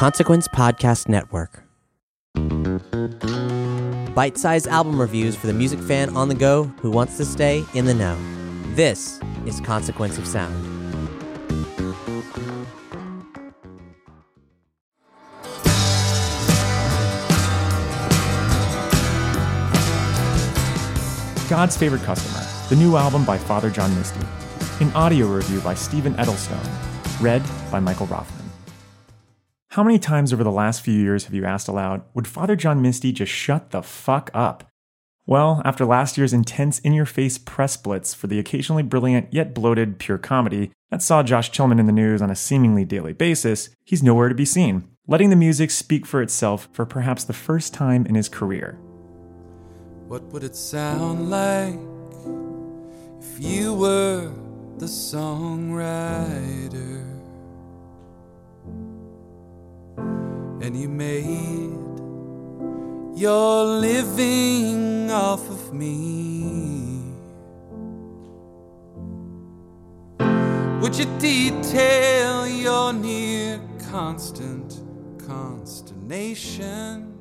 Consequence Podcast Network. Bite sized album reviews for the music fan on the go who wants to stay in the know. This is Consequence of Sound. God's Favorite Customer, the new album by Father John Misty. An audio review by Steven Edelstone. Read by Michael Roffman. How many times over the last few years have you asked aloud, would Father John Misty just shut the fuck up? Well, after last year's intense in your face press blitz for the occasionally brilliant yet bloated pure comedy that saw Josh Tillman in the news on a seemingly daily basis, he's nowhere to be seen, letting the music speak for itself for perhaps the first time in his career. What would it sound like if you were the songwriter and you made your living off of me? Would you detail your near constant consternation?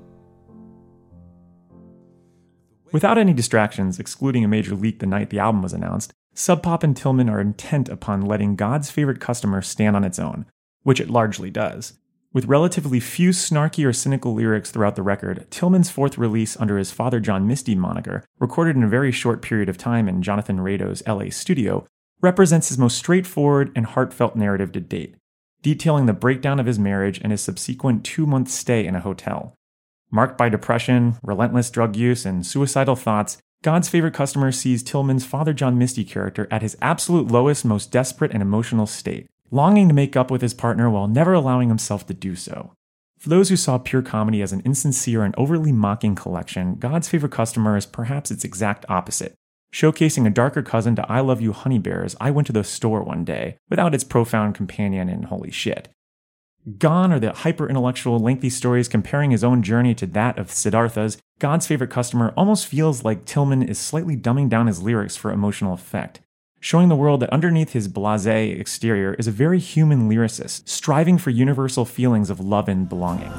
Without any distractions, excluding a major leak the night the album was announced, Sub Pop and Tillman are intent upon letting God's favorite customer stand on its own, which it largely does. With relatively few snarky or cynical lyrics throughout the record, Tillman's fourth release under his Father John Misty moniker, recorded in a very short period of time in Jonathan Rado's LA studio, represents his most straightforward and heartfelt narrative to date, detailing the breakdown of his marriage and his subsequent two month stay in a hotel. Marked by depression, relentless drug use, and suicidal thoughts, God's favorite customer sees Tillman's Father John Misty character at his absolute lowest, most desperate and emotional state, longing to make up with his partner while never allowing himself to do so. For those who saw pure comedy as an insincere and overly mocking collection, God's favorite customer is perhaps its exact opposite, showcasing a darker cousin to I Love You Honey Bears I Went to the Store One Day, without its profound companion and holy shit. Gone are the hyper intellectual, lengthy stories comparing his own journey to that of Siddhartha's. God's favorite customer almost feels like Tillman is slightly dumbing down his lyrics for emotional effect, showing the world that underneath his blase exterior is a very human lyricist, striving for universal feelings of love and belonging.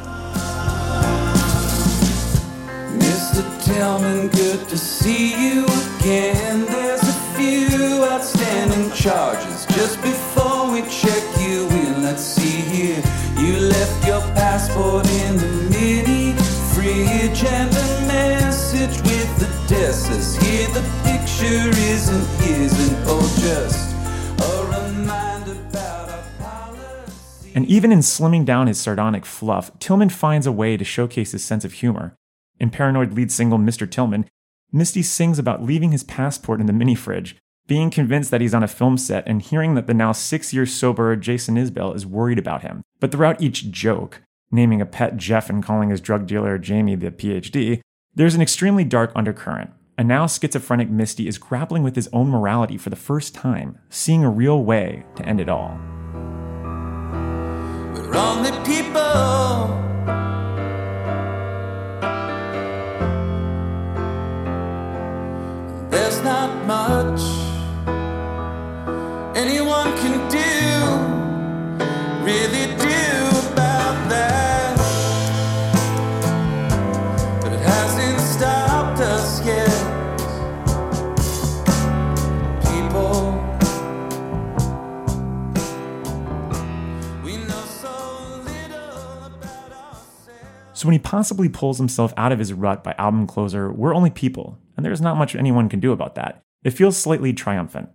Mr. Tillman, good to see you again. There's a few outstanding charges. Just before we check you in, let's see here. You left your passport in the mini fridge and a message with the desk says here the picture isn't And even in slimming down his sardonic fluff, Tillman finds a way to showcase his sense of humor. In Paranoid lead single Mr. Tillman, Misty sings about leaving his passport in the mini fridge, being convinced that he's on a film set, and hearing that the now six years sober Jason Isbell is worried about him. But throughout each joke, naming a pet Jeff and calling his drug dealer Jamie the PhD, there's an extremely dark undercurrent. A now schizophrenic Misty is grappling with his own morality for the first time, seeing a real way to end it all. We're only people. There's not much So when he possibly pulls himself out of his rut by album closer, We're Only People, and there's not much anyone can do about that, it feels slightly triumphant.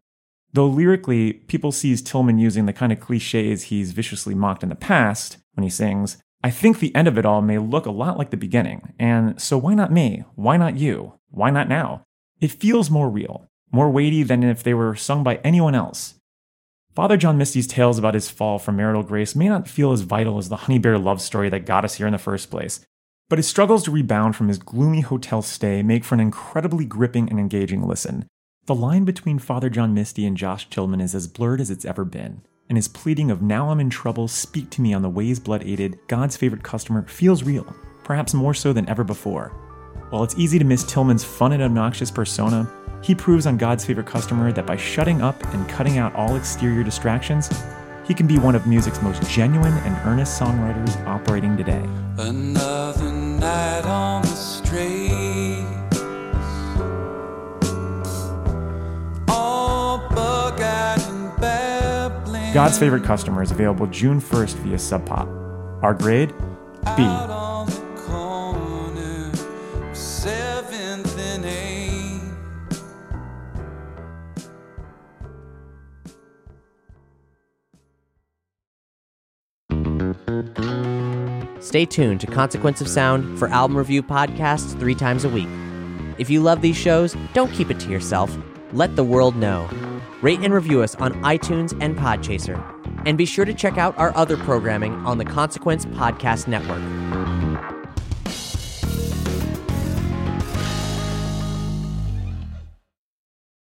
Though lyrically, people sees Tillman using the kind of cliches he's viciously mocked in the past when he sings, I think the end of it all may look a lot like the beginning, and so why not me? Why not you? Why not now? It feels more real, more weighty than if they were sung by anyone else. Father John Misty's tales about his fall from marital grace may not feel as vital as the Honey Bear love story that got us here in the first place, but his struggles to rebound from his gloomy hotel stay make for an incredibly gripping and engaging listen. The line between Father John Misty and Josh Tillman is as blurred as it's ever been, and his pleading of now I'm in trouble, speak to me on the ways blood aided, God's favorite customer feels real, perhaps more so than ever before. While it's easy to miss Tillman's fun and obnoxious persona, he proves on God's favorite customer that by shutting up and cutting out all exterior distractions, he can be one of music's most genuine and earnest songwriters operating today. Another night on the street. All bug-eyed and babbling. God's Favorite Customer is available June 1st via Sub Pop. Our grade? B. Stay tuned to Consequence of Sound for album review podcasts three times a week. If you love these shows, don't keep it to yourself. Let the world know. Rate and review us on iTunes and Podchaser. And be sure to check out our other programming on the Consequence Podcast Network.